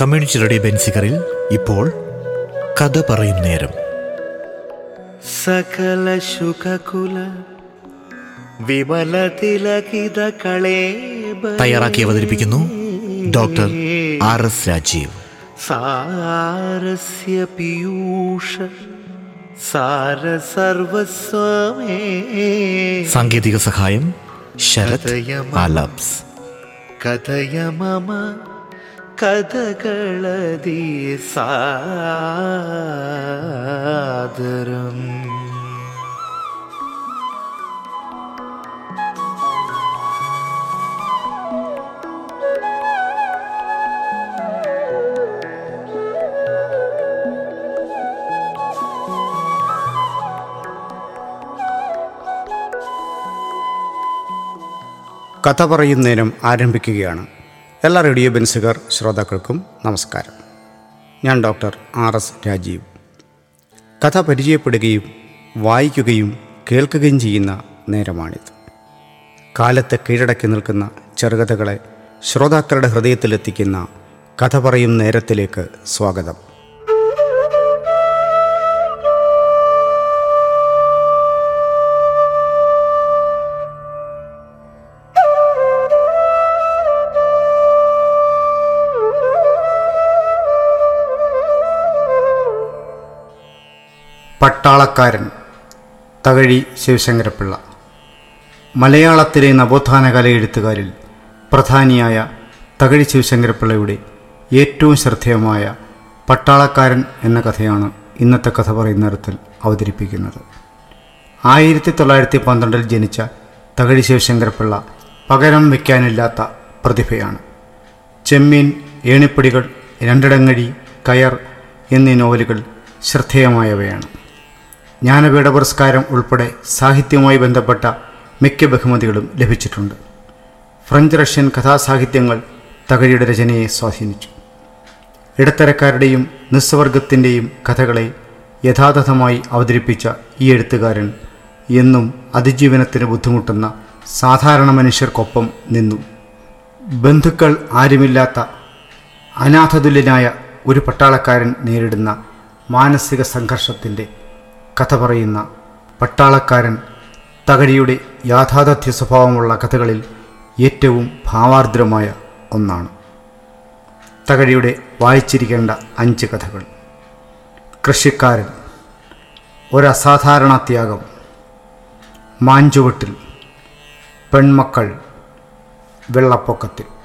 Community radio ബെൻസിക്കറിൽ ഇപ്പോൾ കഥ പറയും നേരം. സകല ശുഖകുല വിമല തിലകിത കളേ തയ്യാറാക്കി അവതരിപ്പിക്കുന്നു ഡോക്ടർ ആർ എസ് രാജീവ്. സാരസ്യ പീയൂഷ സാര സർവസ്വമേ സാങ്കേതിക സഹായം ശരത് ആലാപ്സ്. കഥയ മമ. കഥകളതി സാദരം കഥ പറയുന്നേരം ആരംഭിക്കുകയാണ്. എല്ലാ റേഡിയോ ബെൻസുകാർ ശ്രോതാക്കൾക്കും നമസ്കാരം. ഞാൻ ഡോക്ടർ ആർ എസ് രാജീവ്. കഥ പരിചയപ്പെടുകയും വായിക്കുകയും കേൾക്കുകയും ചെയ്യുന്ന നേരമാണിത്. കാലത്തെ കീഴടക്കി നിൽക്കുന്ന ചെറുകഥകളെ ശ്രോതാക്കളുടെ ഹൃദയത്തിലെത്തിക്കുന്ന കഥ പറയും നേരത്തിലേക്ക് സ്വാഗതം. പട്ടാളക്കാരൻ തകഴി ശിവശങ്കരപ്പിള്ള. മലയാളത്തിലെ നവോത്ഥാന കലയെഴുത്തുകാരിൽ പ്രധാനിയായ തകഴി ശിവശങ്കരപ്പിള്ളയുടെ ഏറ്റവും ശ്രദ്ധേയമായ പട്ടാളക്കാരൻ എന്ന കഥയാണ് ഇന്നത്തെ കഥ പറയുന്നിടത്തിൽ അവതരിപ്പിക്കുന്നത്. ആയിരത്തി തൊള്ളായിരത്തി പന്ത്രണ്ടിൽ ജനിച്ച തകഴി ശിവശങ്കരപ്പിള്ള പകരം വയ്ക്കാനില്ലാത്ത പ്രതിഭയാണ്. ചെമ്മീൻ ഏണിപ്പടികൾ രണ്ടിടങ്ങഴി കയർ എന്നീ നോവലുകൾ ശ്രദ്ധേയമായവയാണ്. ജ്ഞാനപീഠ പുരസ്കാരം ഉൾപ്പെടെ സാഹിത്യവുമായി ബന്ധപ്പെട്ട മിക്ക ബഹുമതികളും ലഭിച്ചിട്ടുണ്ട്. ഫ്രഞ്ച് റഷ്യൻ കഥാസാഹിത്യങ്ങൾ തകഴിയുടെ രചനയെ സ്വാധീനിച്ചു. ഇടത്തരക്കാരുടെയും നിസ്സവർഗത്തിന്റെയും കഥകളെ യഥാതഥമായി അവതരിപ്പിച്ച ഈ എഴുത്തുകാരൻ എന്നും അതിജീവനത്തിന് ബുദ്ധിമുട്ടുന്ന സാധാരണ മനുഷ്യർക്കൊപ്പം നിന്നു. ബന്ധുക്കൾ ആരുമില്ലാത്ത അനാഥതുല്യനായ ഒരു പട്ടാളക്കാരൻ നേരിടുന്ന മാനസിക സംഘർഷത്തിന്റെ കഥ പറയുന്ന പട്ടാളക്കാരൻ തകഴിയുടെ യാഥാർത്ഥ്യ സ്വഭാവമുള്ള കഥകളിൽ ഏറ്റവും ഭാവാർദ്രമായ ഒന്നാണ്. തകഴിയുടെ വായിച്ചിരിക്കേണ്ട അഞ്ച് കഥകൾ. കൃഷിക്കാരൻ ഒരസാധാരണ ത്യാഗം മാഞ്ചുവട്ടിൽ പെൺമക്കൾ വെള്ളപ്പൊക്കത്തിൽ.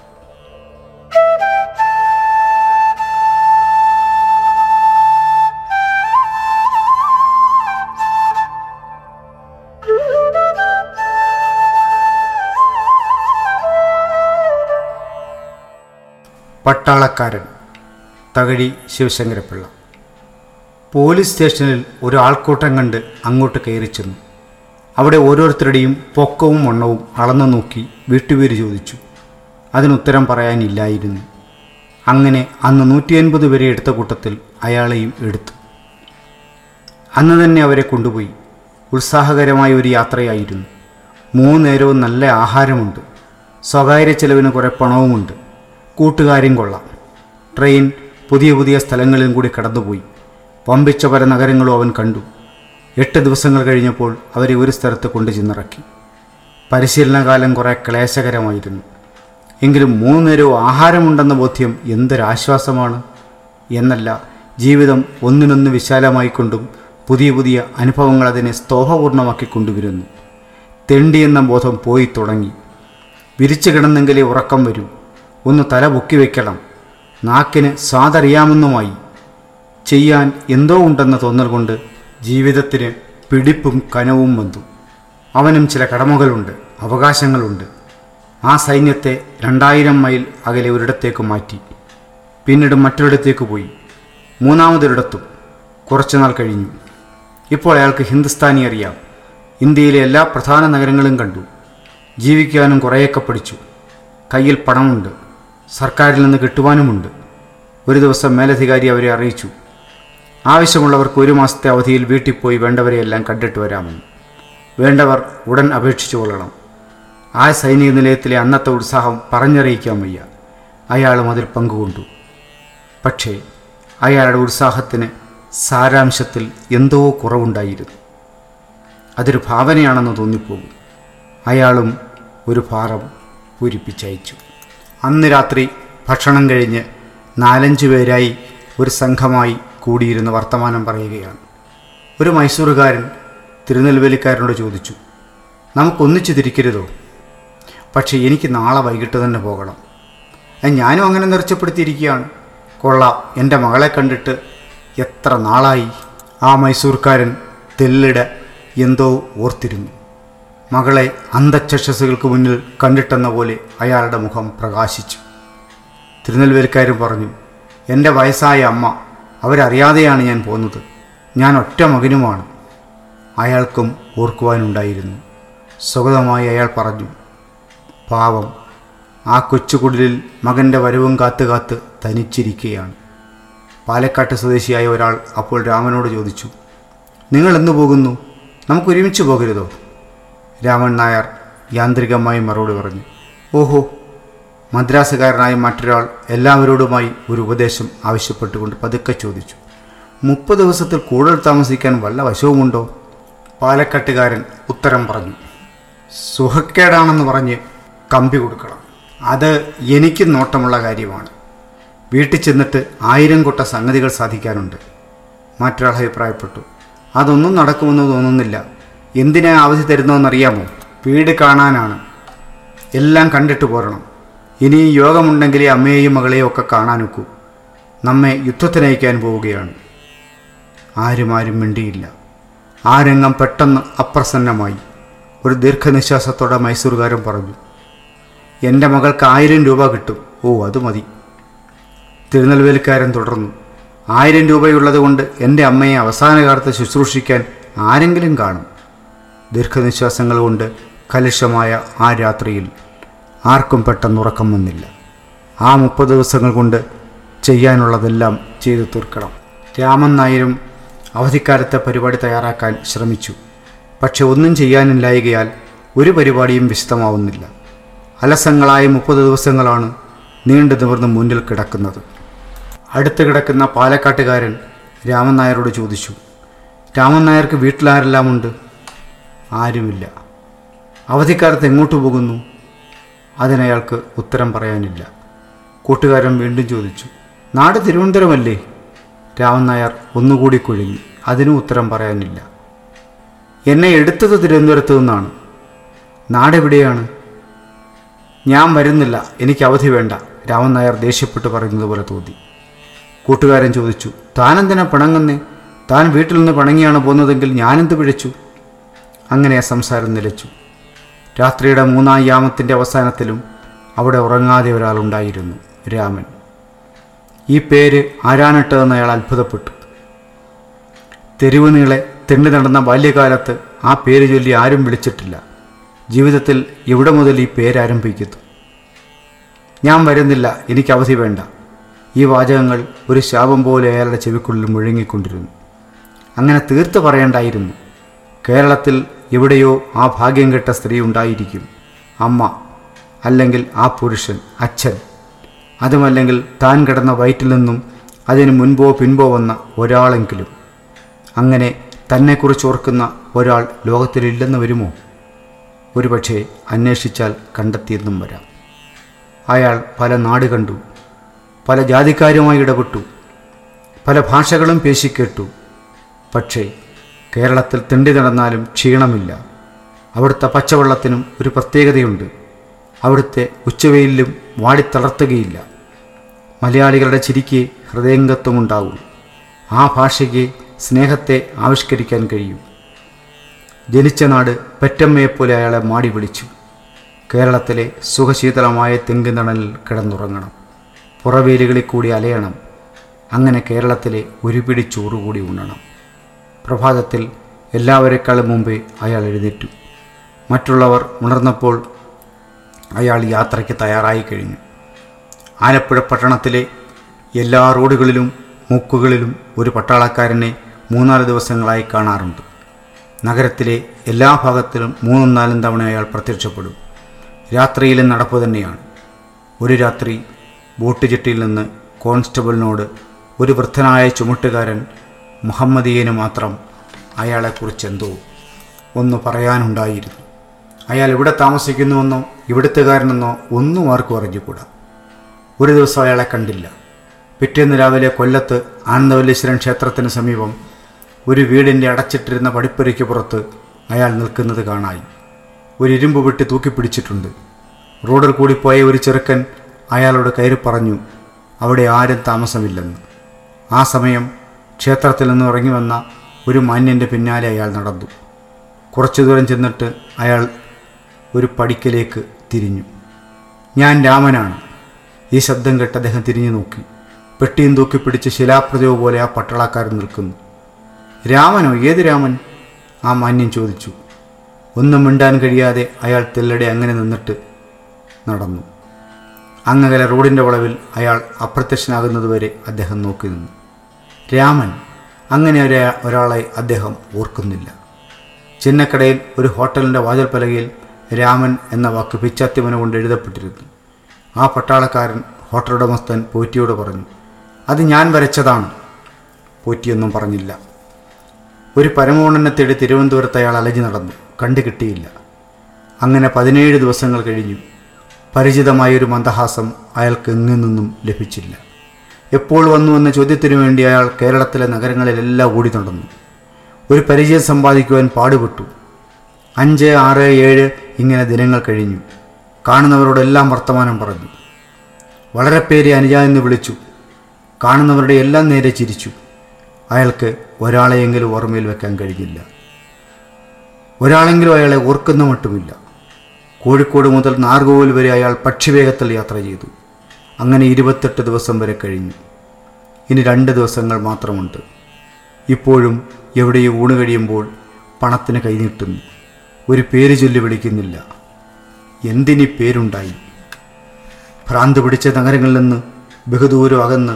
പട്ടാളക്കാരൻ തകഴി ശിവശങ്കരപ്പിള്ള. പോലീസ് സ്റ്റേഷനിൽ ഒരു ആൾക്കൂട്ടം കണ്ട് അങ്ങോട്ട് കയറി ചെന്നു. അവിടെ ഓരോരുത്തരുടെയും പൊക്കവും വണ്ണവും അളന്നു നോക്കി വീട്ടുപേര് ചോദിച്ചു. അതിനുത്തരം പറയാനില്ലായിരുന്നു. അങ്ങനെ അന്ന് നൂറ്റി അൻപത് വരെ എടുത്ത കൂട്ടത്തിൽ അയാളെയും എടുത്തു. അന്ന് തന്നെ അവരെ കൊണ്ടുപോയി. ഉത്സാഹകരമായ ഒരു യാത്രയായിരുന്നു. മൂന്നേരവും നല്ല ആഹാരമുണ്ട്. സ്വകാര്യ ചെലവിന് കുറേ പണവുമുണ്ട്. കൂട്ടുകാരും കൊള്ളാം. ട്രെയിൻ പുതിയ പുതിയ സ്ഥലങ്ങളിലും കൂടി കടന്നുപോയി. പമ്പിച്ച പല നഗരങ്ങളും അവൻ കണ്ടു. എട്ട് ദിവസങ്ങൾ കഴിഞ്ഞപ്പോൾ അവരെ ഒരു സ്ഥലത്ത് കൊണ്ടു ചെന്നിറക്കി. പരിശീലനകാലം കുറേ ക്ലേശകരമായിരുന്നു. എങ്കിലും മൂന്ന് നേരവും ആഹാരമുണ്ടെന്ന ബോധ്യം എന്തൊരാശ്വാസമാണ്? എന്നല്ല ജീവിതം ഒന്നിനൊന്ന് വിശാലമായിക്കൊണ്ടും പുതിയ പുതിയ അനുഭവങ്ങൾ അതിനെ സ്തോഹപൂർണമാക്കി കൊണ്ടുവരുന്നു. തെണ്ടി എന്ന ബോധം പോയി തുടങ്ങി. വിരിച്ചു കിടന്നെങ്കിലേ ഉറക്കം വരൂ. ഒന്ന് തല പൊക്കി വെക്കണം. നാക്കിന് സ്വാതറിയാമെന്നുമായി ചെയ്യാൻ എന്തോ ഉണ്ടെന്ന തോന്നൽ കൊണ്ട് ജീവിതത്തിന് പിടിപ്പും കനവും വന്നു. അവനും ചില കടമകളുണ്ട് അവകാശങ്ങളുണ്ട്. ആ സൈന്യത്തെ രണ്ടായിരം മൈൽ അകലെ ഒരിടത്തേക്ക് മാറ്റി. പിന്നീട് മറ്റൊരിടത്തേക്ക് പോയി. മൂന്നാമതൊരിടത്തും. കുറച്ചുനാൾ കഴിഞ്ഞു. ഇപ്പോൾ അയാൾക്ക് ഹിന്ദുസ്ഥാനി അറിയാം. ഇന്ത്യയിലെ എല്ലാ പ്രധാന നഗരങ്ങളും കണ്ടു. ജീവിക്കാനും കുറേയൊക്കെ പഠിച്ചു. കയ്യിൽ പണമുണ്ട്. സർക്കാരിൽ നിന്ന് കിട്ടുവാനുമുണ്ട്. ഒരു ദിവസം മേലധികാരി അവരെ അറിയിച്ചു. ആവശ്യമുള്ളവർക്ക് ഒരു മാസത്തെ അവധിയിൽ വീട്ടിൽ പോയി വേണ്ടവരെയെല്ലാം കണ്ടിട്ട് വരാമെന്ന്. വേണ്ടവർ ഉടൻ അപേക്ഷിച്ചു കൊള്ളണം. ആ സൈനിക നിലയത്തിലെ അന്നത്തെ ഉത്സാഹം പറഞ്ഞറിയിക്കാൻ വയ്യ. അയാളും അതിൽ പങ്കുകൊണ്ടു. പക്ഷേ അയാളുടെ ഉത്സാഹത്തിന് സാരാംശത്തിൽ എന്തോ കുറവുണ്ടായിരുന്നു. അതൊരു ഭാവനയാണെന്ന് തോന്നിപ്പോകും. അയാളും ഒരു ഭാരം പൂരിപ്പിച്ചയച്ചു. അന്ന് രാത്രി ഭക്ഷണം കഴിഞ്ഞ് നാലഞ്ച് പേരായി ഒരു സംഘമായി കൂടിയിരുന്ന് വർത്തമാനം പറയുകയാണ്. ഒരു മൈസൂറുകാരൻ തിരുനെൽവേലിക്കാരനോട് ചോദിച്ചു നമുക്കൊന്നിച്ചു തിരിക്കരുതോ? പക്ഷേ എനിക്ക് നാളെ വൈകിട്ട് തന്നെ പോകണം. "ഏ, ഞാനും അങ്ങനെ നിറച്ചപ്പെടുത്തിയിരിക്കുകയാണ്. കൊള്ളാം എന്റെ മകളെ കണ്ടിട്ട് എത്ര നാളായി ആ മൈസൂർക്കാരൻ തെല്ലിട എന്തോ ഓർത്തിരുന്നു. മകളെ അന്ധചക്ഷസുകൾക്ക് മുന്നിൽ കണ്ടിട്ടെന്ന പോലെ അയാളുടെ മുഖം പ്രകാശിച്ചു. തിരുനെൽവേലിക്കാരൻ പറഞ്ഞു എന്റെ വയസ്സായ അമ്മ അവരറിയാതെയാണ് ഞാൻ പോന്നത്. ഞാൻ ഒറ്റ മകനുമാണ്. അയാൾക്കും ഓർക്കുവാനുണ്ടായിരുന്നു. സ്വഗതമായി അയാൾ പറഞ്ഞു പാവം ആ കൊച്ചുകുടിലിൽ മകന്റെ വരവും കാത്ത് കാത്ത് തനിച്ചിരിക്കുകയാണ് പാലക്കാട്ട് സ്വദേശിയായ ഒരാൾ അപ്പോൾ രാമനോട് ചോദിച്ചു നിങ്ങൾ എന്ന് പോകുന്നു? നമുക്ക് ഒരുമിച്ച് പോകരുതോ? രാമൻ നായർ യാന്ത്രികമായി മറുപടി പറഞ്ഞു. ഓഹോ മദ്രാസുകാരനായ മറ്റൊരാൾ എല്ലാവരോടുമായി ഒരു ഉപദേശം ആവശ്യപ്പെട്ടുകൊണ്ട് പതുക്കെ ചോദിച്ചു. മുപ്പത് ദിവസത്തിൽ കൂടുതൽ താമസിക്കാൻ വല്ല വശവുമുണ്ടോ? പാലക്കാട്ടുകാരൻ ഉത്തരം പറഞ്ഞു. സുഹക്കേടാണെന്ന് പറഞ്ഞ് കമ്പി കൊടുക്കണം. അത് എനിക്ക് നോട്ടമുള്ള കാര്യമാണ്. വീട്ടിൽ ചെന്നിട്ട് ആയിരം കൊട്ട സംഗതികൾ സാധിക്കാനുണ്ട്. മറ്റൊരാൾ അഭിപ്രായപ്പെട്ടു. അതൊന്നും നടക്കുമെന്ന് തോന്നുന്നില്ല. എന്തിനാ അവധി തരുന്നതെന്നറിയാമോ? വീട് കാണാനാണ്. എല്ലാം കണ്ടിട്ട് പോരണം. ഇനി യോഗമുണ്ടെങ്കിലേ അമ്മയെയും മകളെയും ഒക്കെ കാണാനൊക്കൂ. നമ്മെ യുദ്ധത്തിനയക്കാൻ പോവുകയാണ്. ആരും ആരും മിണ്ടിയില്ല. ആ രംഗം പെട്ടെന്ന് അപ്രസന്നമായി. ഒരു ദീർഘനിശ്വാസത്തോടെ മൈസൂർകാരൻ പറഞ്ഞു എന്റെ മകൾക്ക് ആയിരം രൂപ കിട്ടും. ഓ അത് മതി. തിരുനെൽവേലിക്കാരൻ തുടർന്നു ആയിരം രൂപയുള്ളതുകൊണ്ട് എന്റെ അമ്മയെ അവസാന കാലത്ത് ശുശ്രൂഷിക്കാൻ ആരെങ്കിലും കാണും. ദീർഘനിശ്വാസങ്ങൾ കൊണ്ട് കലുഷമായ ആ രാത്രിയിൽ ആർക്കും പെട്ടെന്ന് ഉറക്കം വന്നില്ല. ആ മുപ്പത് ദിവസങ്ങൾ കൊണ്ട് ചെയ്യാനുള്ളതെല്ലാം ചെയ്തു തീർക്കണം. രാമൻ നായരും അവധിക്കാലത്തെ പരിപാടി തയ്യാറാക്കാൻ ശ്രമിച്ചു. പക്ഷെ ഒന്നും ചെയ്യാനില്ലായകയാൽ ഒരു പരിപാടിയും വിശദമാവുന്നില്ല. അലസങ്ങളായ മുപ്പത് ദിവസങ്ങളാണ് നീണ്ടു നിവർന്ന് മുന്നിൽ കിടക്കുന്നത്. അടുത്ത് കിടക്കുന്ന പാലക്കാട്ടുകാരൻ രാമൻ നായരോട് ചോദിച്ചു രാമൻ നായർക്ക് വീട്ടിലാരെല്ലാം ഉണ്ട് ആരുമില്ല. അവധിക്കാലത്ത് എങ്ങോട്ട് പോകുന്നു? അതിനയാൾക്ക് ഉത്തരം പറയാനില്ല. കൂട്ടുകാരൻ വീണ്ടും ചോദിച്ചു നാട് തിരുവനന്തപുരമല്ലേ? രാമൻ നായർ ഒന്നുകൂടി കുഴുങ്ങി അതിനും ഉത്തരം പറയാനില്ല. എന്നെ എടുത്തത് തിരുവനന്തപുരത്തു നിന്നാണ്. നാടെവിടെയാണ് ഞാൻ വരുന്നില്ല. എനിക്ക് അവധി വേണ്ട രാമൻ നായർ ദേഷ്യപ്പെട്ട് പറയുന്നത് പോലെ തോന്നി. കൂട്ടുകാരൻ ചോദിച്ചു താനെന്തിനാ പിണങ്ങുന്നേ? താൻ വീട്ടിൽ നിന്ന് പിണങ്ങിയാണ് പോകുന്നതെങ്കിൽ ഞാനെന്ത് പിഴച്ചു? അങ്ങനെ സംസാരം നിലച്ചു. രാത്രിയുടെ മൂന്നാം യാമത്തിന്റെ അവസാനത്തിലും അവിടെ ഉറങ്ങാതെ ഒരാളുണ്ടായിരുന്നു രാമൻ. ഈ പേര് ആരാനിട്ടതെന്ന് അയാൾ അത്ഭുതപ്പെട്ടു. തെരുവ് നീളെ തെണ്ടി നടന്ന ബാല്യകാലത്ത് ആ പേര് ചൊല്ലി ആരും വിളിച്ചിട്ടില്ല. ജീവിതത്തിൽ എവിടെ മുതൽ ഈ പേരാരംഭിക്കുന്നു ഞാൻ വരുന്നില്ല എനിക്ക് അവധി വേണ്ട. ഈ വാചകങ്ങൾ ഒരു ശാപം പോലെ അയാളുടെ ചെവിക്കുള്ളിൽ മുഴങ്ങിക്കൊണ്ടിരുന്നു. അങ്ങനെ തീർത്ത് പറയേണ്ടായിരുന്നു കേരളത്തിൽ എവിടെയോ ആ ഭാഗ്യം കെട്ട സ്ത്രീ ഉണ്ടായിരിക്കും. അമ്മ അല്ലെങ്കിൽ ആ പുരുഷൻ അച്ഛൻ. അതുമല്ലെങ്കിൽ താൻ കിടന്ന വയറ്റിൽ നിന്നും അതിന് മുൻപോ പിൻപോ വന്ന ഒരാളെങ്കിലും. അങ്ങനെ തന്നെക്കുറിച്ച് ഓർക്കുന്ന ഒരാൾ ലോകത്തിലില്ലെന്ന് വരുമോ? ഒരുപക്ഷെ അന്വേഷിച്ചാൽ കണ്ടെത്തിയെന്നും വരാം. അയാൾ പല നാട് കണ്ടു പല ജാതിക്കാരുമായി ഇടപെട്ടു പല ഭാഷകളും പേശിക്കേട്ടു. പക്ഷേ കേരളത്തിൽ തിണ്ടി നടന്നാലും ക്ഷീണമില്ല. അവിടുത്തെ പച്ചവെള്ളത്തിനും ഒരു പ്രത്യേകതയുണ്ട്. അവിടുത്തെ ഉച്ചവെയിലും വാടിത്തളർത്തുകയില്ല മലയാളികളുടെ ചിരിക്ക് ഹൃദയംഗത്വമുണ്ടാവും ആ ഭാഷയ്ക്ക് സ്നേഹത്തെ ആവിഷ്കരിക്കാൻ കഴിയും. ജനിച്ച നാട് പെറ്റമ്മയെപ്പോലെ അയാളെ മാടി വിളിച്ചു. കേരളത്തിലെ സുഖശീതളമായ തെങ്കിനടലിൽ കിടന്നുറങ്ങണം. പുറവേലുകളിൽ കൂടി അലയണം. അങ്ങനെ കേരളത്തിലെ ഒരു പിടി ചോറ് ഉണ്ണണം. പ്രഭാതത്തിൽ എല്ലാവരെക്കാളും മുമ്പേ അയാൾ എഴുന്നേറ്റു. മറ്റുള്ളവർ ഉണർന്നപ്പോൾ അയാൾ യാത്രയ്ക്ക് തയ്യാറായി കഴിഞ്ഞു. ആലപ്പുഴ പട്ടണത്തിലെ എല്ലാ റോഡുകളിലും മൂക്കുകളിലും ഒരു പട്ടാളക്കാരനെ മൂന്നാൽ ദിവസങ്ങളായി കാണാറുണ്ട്. നഗരത്തിലെ എല്ലാ ഭാഗത്തിലും മൂന്നും നാലും തവണ അയാൾ പ്രത്യക്ഷപ്പെടും. രാത്രിയിലും നടപ്പ് തന്നെയാണ്. ഒരു രാത്രി ബോട്ട് ജെട്ടിയിൽ നിന്ന് കോൺസ്റ്റബിളിനോട് ഒരു വൃദ്ധനായ ചുമട്ടുകാരൻ മുഹമ്മദീയന് മാത്രം അയാളെക്കുറിച്ച് എന്തോ ഒന്ന് പറയാനുണ്ടായിരുന്നു. അയാൾ ഇവിടെ താമസിക്കുന്നുവെന്നോ ഇവിടുത്തുകാരനെന്നോ ഒന്നും ആർക്കും അറിഞ്ഞുകൂടാ. ഒരു ദിവസം അയാളെ കണ്ടില്ല. പിറ്റേന്ന് രാവിലെ കൊല്ലത്ത് ആനന്ദവല്ലീശ്വരൻ ക്ഷേത്രത്തിന് സമീപം ഒരു വീടിന്റെ അടച്ചിട്ടിരുന്ന പടിപ്പുരയ്ക്ക് പുറത്ത് അയാൾ നിൽക്കുന്നത് കാണായി. ഒരു ഇരുമ്പ് വെട്ടി തൂക്കിപ്പിടിച്ചിട്ടുണ്ട്. റോഡിൽ കൂടി പോയ ഒരു ചെറുക്കൻ അയാളോട് കയറി പറഞ്ഞു അവിടെ ആരും താമസമില്ലെന്ന്. ആ സമയം ക്ഷേത്രത്തിൽ നിന്ന് ഇറങ്ങി വന്ന ഒരു മാന്യന്റെ പിന്നാലെ അയാൾ നടന്നു. കുറച്ചു ദൂരം ചെന്നിട്ട് അയാൾ ഒരു പടിക്കലേക്ക് തിരിഞ്ഞു. ഞാൻ രാമനാണ് ഈ ശബ്ദം കേട്ട് അദ്ദേഹം തിരിഞ്ഞു നോക്കി. പെട്ടിയും തൂക്കി പിടിച്ച് ശിലാപ്രതിവ് പോലെ ആ പട്ടാളക്കാരൻ നിൽക്കുന്നു. രാമനോ? ഏത് രാമൻ? ആ മാന്യം ചോദിച്ചു. ഒന്നും മിണ്ടാൻ കഴിയാതെ അയാൾ തെല്ലടി അങ്ങനെ നിന്നിട്ട് നടന്നു. അങ്ങകലെ റോഡിന്റെ വളവിൽ അയാൾ അപ്രത്യക്ഷനാകുന്നതുവരെ അദ്ദേഹം നോക്കി നിന്നു. രാമൻ. അങ്ങനെ ഒരു ഒരാളെ അദ്ദേഹം ഓർക്കുന്നില്ല. ചിന്നക്കടയിൽ ഒരു ഹോട്ടലിന്റെ വാചൽപ്പലകയിൽ രാമൻ എന്ന വാക്ക് പിച്ചാത്തിമന കൊണ്ട് എഴുതപ്പെട്ടിരുന്നു. ആ പട്ടാളക്കാരൻ ഹോട്ടൽ ഉടമസ്ഥൻ പോറ്റിയോട് പറഞ്ഞു അത് ഞാൻ വരച്ചതാണ്. പോറ്റിയൊന്നും പറഞ്ഞില്ല. ഒരു പരമോണനെ തേടി തിരുവനന്തപുരത്ത് അയാൾ അലഞ്ഞു നടന്നു. കണ്ടു കിട്ടിയില്ല. അങ്ങനെ പതിനേഴ് ദിവസങ്ങൾ കഴിഞ്ഞു. പരിചിതമായൊരു മന്ദഹാസം അയാൾക്ക് എങ്ങു നിന്നും ലഭിച്ചില്ല. എപ്പോൾ വന്നു എന്ന ചോദ്യത്തിനു വേണ്ടി അയാൾ കേരളത്തിലെ നഗരങ്ങളിലെല്ലാം ഓടി നടന്നു. ഒരു പരിചയം സമ്പാദിക്കുവാൻ പാടുപെട്ടു. അഞ്ച് ആറ് ഏഴ് ഇങ്ങനെ ദിനങ്ങൾ കഴിഞ്ഞു. കാണുന്നവരോടെല്ലാം വർത്തമാനം പറഞ്ഞു. വളരെ പേര് അനുജ എന്ന് വിളിച്ചു. കാണുന്നവരുടെ എല്ലാം നേരെ ചിരിച്ചു. അയാൾക്ക് ഒരാളെയെങ്കിലും ഓർമ്മയിൽ വെക്കാൻ കഴിഞ്ഞില്ല. ഒരാളെങ്കിലും അയാളെ ഓർക്കുന്ന മട്ടുമില്ല. കോഴിക്കോട് മുതൽ നാർഗോവിൽ വരെ അയാൾ പക്ഷിവേഗത്തിൽ യാത്ര ചെയ്തു. അങ്ങനെ ഇരുപത്തെട്ട് ദിവസം വരെ കഴിഞ്ഞു. ഇനി രണ്ട് ദിവസങ്ങൾ മാത്രമുണ്ട്. ഇപ്പോഴും എവിടെയും ഊണ് കഴിയുമ്പോൾ പണത്തിന് കൈനീട്ടുന്നു ഒരു പേര് ചൊല്ലി വിളിക്കുന്നില്ല. എന്തിനി പേരുണ്ടായി? ഭ്രാന്ത് പിടിച്ച നഗരങ്ങളിൽ നിന്ന് ബഹുദൂരം അകന്ന്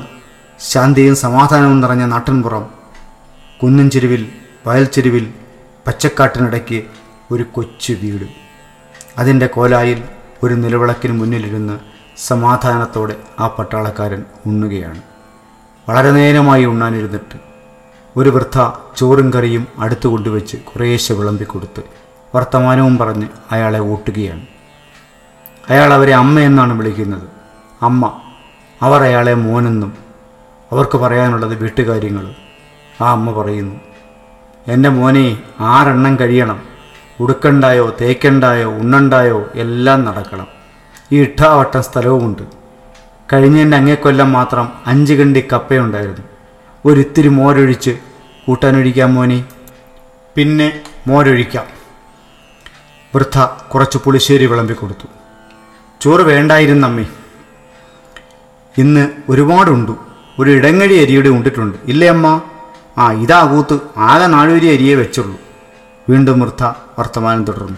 ശാന്തിയും സമാധാനവും നിറഞ്ഞ നാട്ടിൻപുറം കുന്നിൻ ചെരുവിൽ വയൽ ചെരുവിൽ പച്ചക്കാട്ടിനിടയ്ക്ക് ഒരു കൊച്ചു വീട്. അതിന്റെ കോലായിൽ ഒരു നിലവിളക്കിന് മുന്നിലിരുന്ന് സമാധാനത്തോടെ ആ പട്ടാളക്കാരൻ ഉണ്ണുകയാണ്. വളരെ നേരമായി ഉണ്ണാനിരുന്നിട്ട് ഒരു വൃദ്ധ ചോറും കറിയും അടുത്തു കൊണ്ടുവച്ച് കുറേശ്ശെ വിളമ്പിക്കൊടുത്ത് വർത്തമാനവും പറഞ്ഞ് അയാളെ ഊട്ടുകയാണ് അയാൾ അവരെ അമ്മ എന്നാണ് വിളിക്കുന്നത്. അമ്മ അവർ അയാളെ മോനെന്നും അവർക്ക് പറയാനുള്ളത് വീട്ടുകാര്യങ്ങൾ ആ അമ്മ പറയുന്നു. എന്റെ മോനെ ആറെണ്ണം കഴിയണം. ഉടുക്കണ്ടായോ തേക്കണ്ടായോ ഉണ്ണണ്ടായോ എല്ലാം നടക്കണം. ഈ ഇട്ടാവട്ടം സ്ഥലവുമുണ്ട് കഴിഞ്ഞതിന്റെ അങ്ങേക്കൊല്ലം മാത്രം അഞ്ച് കണ്ടി കപ്പയുണ്ടായിരുന്നു. ഒരിത്തിരി മോരൊഴിച്ച് കൂട്ടാനൊഴിക്കാം മോനെ. പിന്നെ മോരൊഴിക്കാം. വൃദ്ധ കുറച്ച് പുളിശ്ശേരി വിളമ്പി കൊടുത്തു ചോറ് വേണ്ടായിരുന്നമ്മേ. ഇന്ന് ഒരുപാടുണ്ടു. ഒരു ഇടങ്ങഴി അരിയുടെ ഉണ്ടിട്ടുണ്ട്. ഇല്ലേ അമ്മ? ആ ഇതാ കൂത്ത്. ആകെ നാലുവരി അരിയെ വെച്ചുള്ളൂ. വീണ്ടും വൃദ്ധ വർത്തമാനം തുടർന്നു.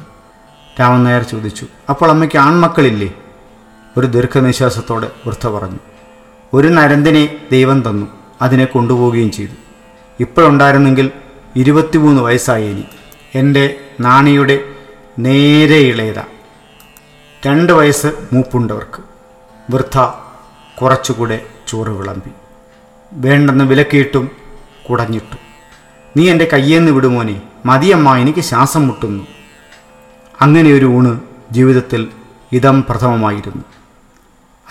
രാമൻ നായർ ചോദിച്ചു അപ്പോൾ അമ്മയ്ക്ക് ആൺമക്കളില്ലേ? ഒരു ദീർഘനിശ്വാസത്തോടെ വൃദ്ധ പറഞ്ഞു ഒരു നരന്തിനെ ദൈവം തന്നു അതിനെ കൊണ്ടുപോവുകയും ചെയ്തു. ഇപ്പോഴുണ്ടായിരുന്നെങ്കിൽ ഇരുപത്തിമൂന്ന് ഇനി എന്റെ നാണിയുടെ നേരെ ഇളയത. രണ്ട് വയസ്സ് മൂപ്പുണ്ടവർക്ക്. വൃദ്ധ കുറച്ചുകൂടെ ചോറ് വിളമ്പി വേണ്ടെന്ന് വിലക്കിയിട്ടും കുടഞ്ഞിട്ടു. നീ എന്റെ കയ്യേന്ന് വിടുമോനെ മതിയമ്മ എനിക്ക് ശ്വാസം മുട്ടുന്നു. അങ്ങനെ ഒരു ഊണ് ജീവിതത്തിൽ ഇതം പ്രഥമമായിരുന്നു.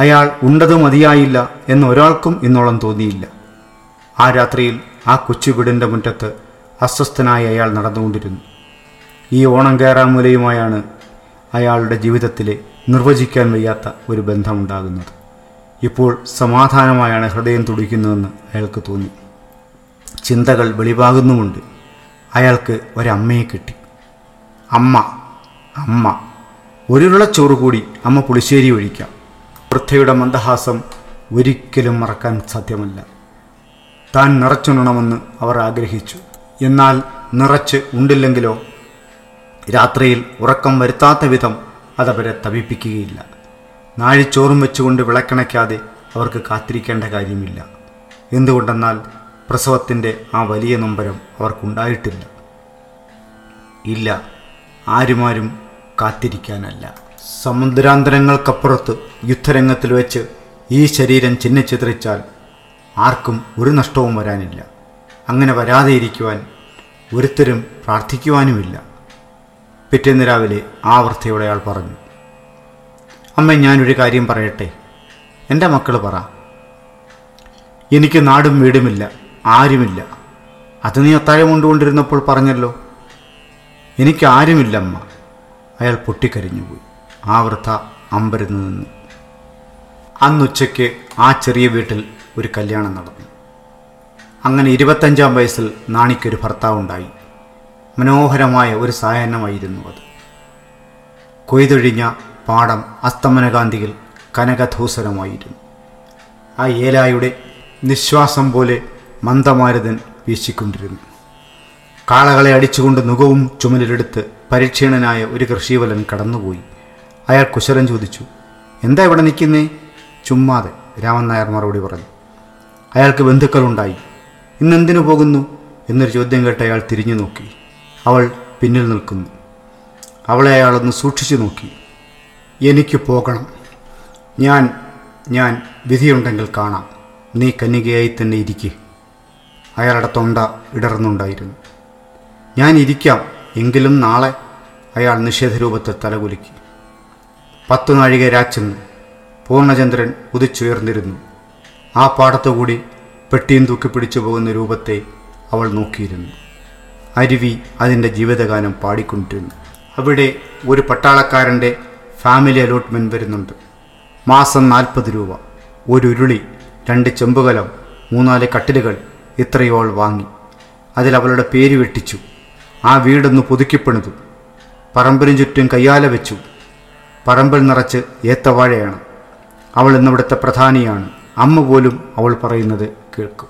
അയാൾ ഉണ്ടത് മതിയായില്ല എന്ന് ഒരാൾക്കും ഇന്നോളം തോന്നിയില്ല. ആ രാത്രിയിൽ ആ കൊച്ചു വീടിന്റെ മുറ്റത്ത് അസ്വസ്ഥനായി അയാൾ നടന്നുകൊണ്ടിരുന്നു. ഈ ഓണം കയറാമൂലയുമായാണ് അയാളുടെ ജീവിതത്തിലെ നിർവചിക്കാൻ വയ്യാത്ത ഒരു ബന്ധമുണ്ടാകുന്നത്. ഇപ്പോൾ സമാധാനമായാണ് ഹൃദയം തുടിക്കുന്നതെന്ന് അയാൾക്ക് തോന്നി. ചിന്തകൾ വെളിവാകുന്നുമുണ്ട്. അയാൾക്ക് ഒരമ്മയെ കിട്ടി. അമ്മ അമ്മ. ഒരുരുളച്ചോറ് കൂടി അമ്മ പുളിശ്ശേരി ഒഴിക്കാം. വൃദ്ധയുടെ മന്ദഹാസം ഒരിക്കലും മറക്കാൻ സാധ്യമല്ല. താൻ നിറച്ചുണ്ണണമെന്ന് അവർ ആഗ്രഹിച്ചു. എന്നാൽ നിറച്ച് ഉണ്ടില്ലെങ്കിലോ? രാത്രിയിൽ ഉറക്കം വരുത്താത്ത വിധം അതവരെ തപിപ്പിക്കുകയില്ല. നാഴിച്ചോറും വെച്ചുകൊണ്ട് വിളക്കണയ്ക്കാതെ അവർക്ക് കാത്തിരിക്കേണ്ട കാര്യമില്ല. എന്തുകൊണ്ടെന്നാൽ പ്രസവത്തിന്റെ ആ വലിയ നൊമ്പരം അവർക്കുണ്ടായിട്ടില്ല. ഇല്ല ആരുമാരും കാത്തിരിക്കാനല്ല. സമുദ്രാന്തരങ്ങൾക്കപ്പുറത്ത് യുദ്ധരംഗത്തിൽ വെച്ച് ഈ ശരീരം ചിഹ്നച്ചിത്രിച്ചാൽ ആർക്കും ഒരു നഷ്ടവും വരാനില്ല. അങ്ങനെ വരാതെ ഇരിക്കുവാൻ ഒരുത്തരും പ്രാർത്ഥിക്കുവാനുമില്ല. പിറ്റേന്ന് രാവിലെ ആ വൃത്തിയോടെ അയാൾ പറഞ്ഞു. അമ്മ ഞാനൊരു കാര്യം പറയട്ടെ. എന്റെ മക്കൾ പറ. എനിക്ക് നാടും വീടുമില്ല ആരുമില്ല. അത് നീ അത്താഴം കൊണ്ടുകൊണ്ടിരുന്നപ്പോൾ പറഞ്ഞല്ലോ. എനിക്ക് ആരുമില്ല അമ്മ അയാൾ പൊട്ടിക്കരിഞ്ഞുപോയി ആ വൃദ്ധ അമ്പരന്ന് നിന്നു. അന്നുച്ചയ്ക്ക് ആ ചെറിയ വീട്ടിൽ ഒരു കല്യാണം നടന്നു. അങ്ങനെ ഇരുപത്തഞ്ചാം വയസ്സിൽ നാണിക്കൊരു ഭർത്താവുണ്ടായി. മനോഹരമായ ഒരു സായാഹ്നമായിരുന്നു അത്. കൊയ്തൊഴിഞ്ഞ പാടം അസ്തമനകാന്തിയിൽ കനകധൂസരമായിരുന്നു. ആ ഏലായുടെ നിശ്വാസം പോലെ മന്ദമാരുതൻ വീശിക്കൊണ്ടിരുന്നു. കാളകളെ അടിച്ചുകൊണ്ട് നുകവും ചുമലിലെടുത്ത് പരിക്ഷീണനായ ഒരു കൃഷിവലൻ കടന്നുപോയി. അയാൾ കുശലം ചോദിച്ചു എന്താ ഇവിടെ നിൽക്കുന്നേ? ചുമ്മാതെ രാമൻ നായർ മറുപടി പറഞ്ഞു. അയാൾക്ക് ബന്ധുക്കളുണ്ടായി. ഇന്നെന്തിനു പോകുന്നു? എന്നൊരു ചോദ്യം കേട്ട് അയാൾ തിരിഞ്ഞു നോക്കി. അവൾ പിന്നിൽ നിൽക്കുന്നു. അവളെ അയാളൊന്ന് സൂക്ഷിച്ചു നോക്കി. എനിക്ക് പോകണം. ഞാൻ ഞാൻ വിധിയുണ്ടെങ്കിൽ കാണാം. നീ കന്യകയായി തന്നെ ഇരിക്കേ. അയാളുടെ തൊണ്ട ഇടർന്നുണ്ടായിരുന്നു. ഞാൻ ഇരിക്കാം. എങ്കിലും നാളെ അയാൾ നിഷേധരൂപത്തെ തലകുലുക്കി. പത്തു നാഴിക രാച്ചെന്ന് പൂർണചന്ദ്രൻ ഉദിച്ചുയർന്നിരുന്നു. ആ പാടത്തുകൂടി പെട്ടിയും തൂക്കി പിടിച്ചു പോകുന്ന രൂപത്തെ അവൾ നോക്കിയിരുന്നു. അരുവി അതിന്റെ ജീവിതഗാനം പാടിക്കൊണ്ടിരുന്നു. അവിടെ ഒരു പട്ടാളക്കാരന്റെ ഫാമിലി അലോട്ട്മെന്റ് വരുന്നുണ്ട്. മാസം നാൽപ്പത് രൂപ. ഒരു ഉരുളി രണ്ട് ചെമ്പുകലം മൂന്നാൽ കട്ടിലുകൾ ഇത്രയോൾ വാങ്ങി. അതിൽ അവളുടെ പേര് വെട്ടിച്ചു. ആ വീടൊന്ന് പുതുക്കിപ്പണിതു. പറമ്പിനു ചുറ്റും കയ്യാല വെച്ചു. പറമ്പിൽ നിറച്ച് ഏത്തവാഴയാണ്. അവൾ ഇന്നിവിടുത്തെ പ്രധാനിയാണ്. അമ്മ പോലും അവൾ പറയുന്നത് കേൾക്കും.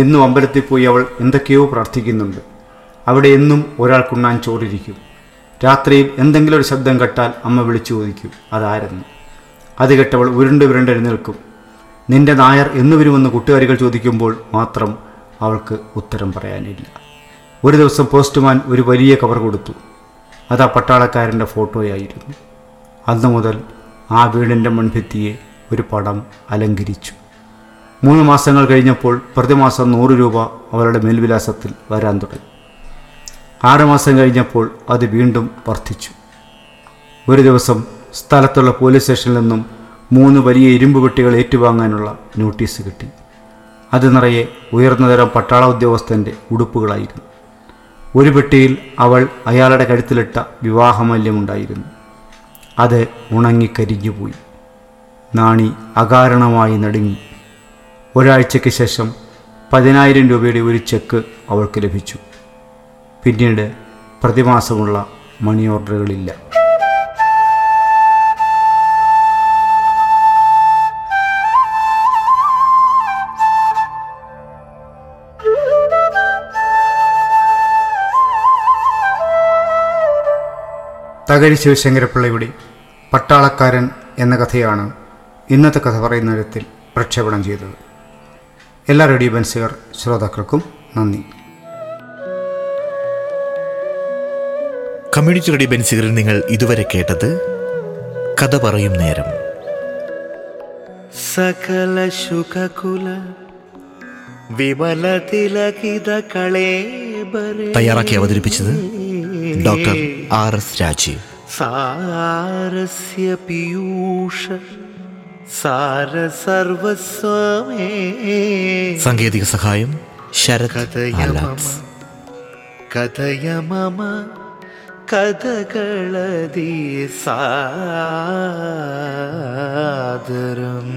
എന്നും അമ്പലത്തിൽ പോയി അവൾ എന്തൊക്കെയോ പ്രാർത്ഥിക്കുന്നുണ്ട്. അവിടെ എന്നും ഒരാൾക്കുണ്ണാൻ ചോറിരിക്കും. രാത്രിയിൽ എന്തെങ്കിലും ഒരു ശബ്ദം കേട്ടാൽ അമ്മ വിളിച്ചു ചോദിക്കും അതാരെന്ന്? അത് കേട്ടവൾ ഉരുണ്ട് ഉരുണ്ട് എഴുന്നേൽക്കും. നിന്റെ നായർ എന്നു വരുമെന്ന് കൂട്ടുകാരികൾ ചോദിക്കുമ്പോൾ മാത്രം അവൾക്ക് ഉത്തരം പറയാനില്ല. ഒരു ദിവസം പോസ്റ്റ്മാൻ ഒരു വലിയ കവർ കൊടുത്തു. അത് ആ പട്ടാളക്കാരന്റെ ഫോട്ടോയായിരുന്നു. അന്നു മുതൽ ആ വീടിന്റെ മൺഭിത്തിയെ ഒരു പടം അലങ്കരിച്ചു. മൂന്ന് മാസങ്ങൾ കഴിഞ്ഞപ്പോൾ പ്രതിമാസം നൂറ് രൂപ അവരുടെ മേൽവിലാസത്തിൽ വരാൻ തുടങ്ങി. ആറുമാസം കഴിഞ്ഞപ്പോൾ അത് വീണ്ടും വർദ്ധിച്ചു. ഒരു ദിവസം സ്ഥലത്തുള്ള പോലീസ് സ്റ്റേഷനിൽ നിന്നും മൂന്ന് വലിയ ഇരുമ്പ് പെട്ടികൾ ഏറ്റുവാങ്ങാനുള്ള നോട്ടീസ് കിട്ടി. അത് നിറയെ ഉയർന്നതരം പട്ടാള ഉദ്യോഗസ്ഥന്റെ ഉടുപ്പുകളായിരുന്നു. ഒരു പെട്ടിയിൽ അവൾ അയാളുടെ കഴുത്തിലിട്ട വിവാഹമല്യമുണ്ടായിരുന്നു. അത് ഉണങ്ങിക്കരിഞ്ഞുപോയി നാണി അകാരണമായി നടുങ്ങി. ഒരാഴ്ചയ്ക്ക് ശേഷം പതിനായിരം രൂപയുടെ ഒരു ചെക്ക് അവൾക്ക് ലഭിച്ചു. പിന്നീട് പ്രതിമാസമുള്ള മണി ഓർഡറുകളില്ല. തകഴി ശിവശങ്കരപ്പിള്ളയുടെ പട്ടാളക്കാരൻ എന്ന കഥയാണ് ഇന്നത്തെ കഥ പറയുന്ന തരത്തിൽ പ്രക്ഷേപണം ചെയ്തത്. എല്ലാ റേഡിയോ ബൻസുകാർ ശ്രോതാക്കൾക്കും നന്ദി. കമ്മ്യൂണിറ്റി റേഡിയോ ബെൻസികളിൽ നിങ്ങൾ ഇതുവരെ കേട്ടത് കഥ പറയും നേരം. സകല ശുഖകുല വിമല തിലകിത കളേ തയ്യാറാക്കി അവതരിപ്പിച്ചത് ഡോക്ടർ ആർ എസ് രാജീവ്. സാരസ്യ പീയൂഷ സാങ്കേതിക സഹായം ശരത് കഥയ മമ കഥകളതി സാദരം.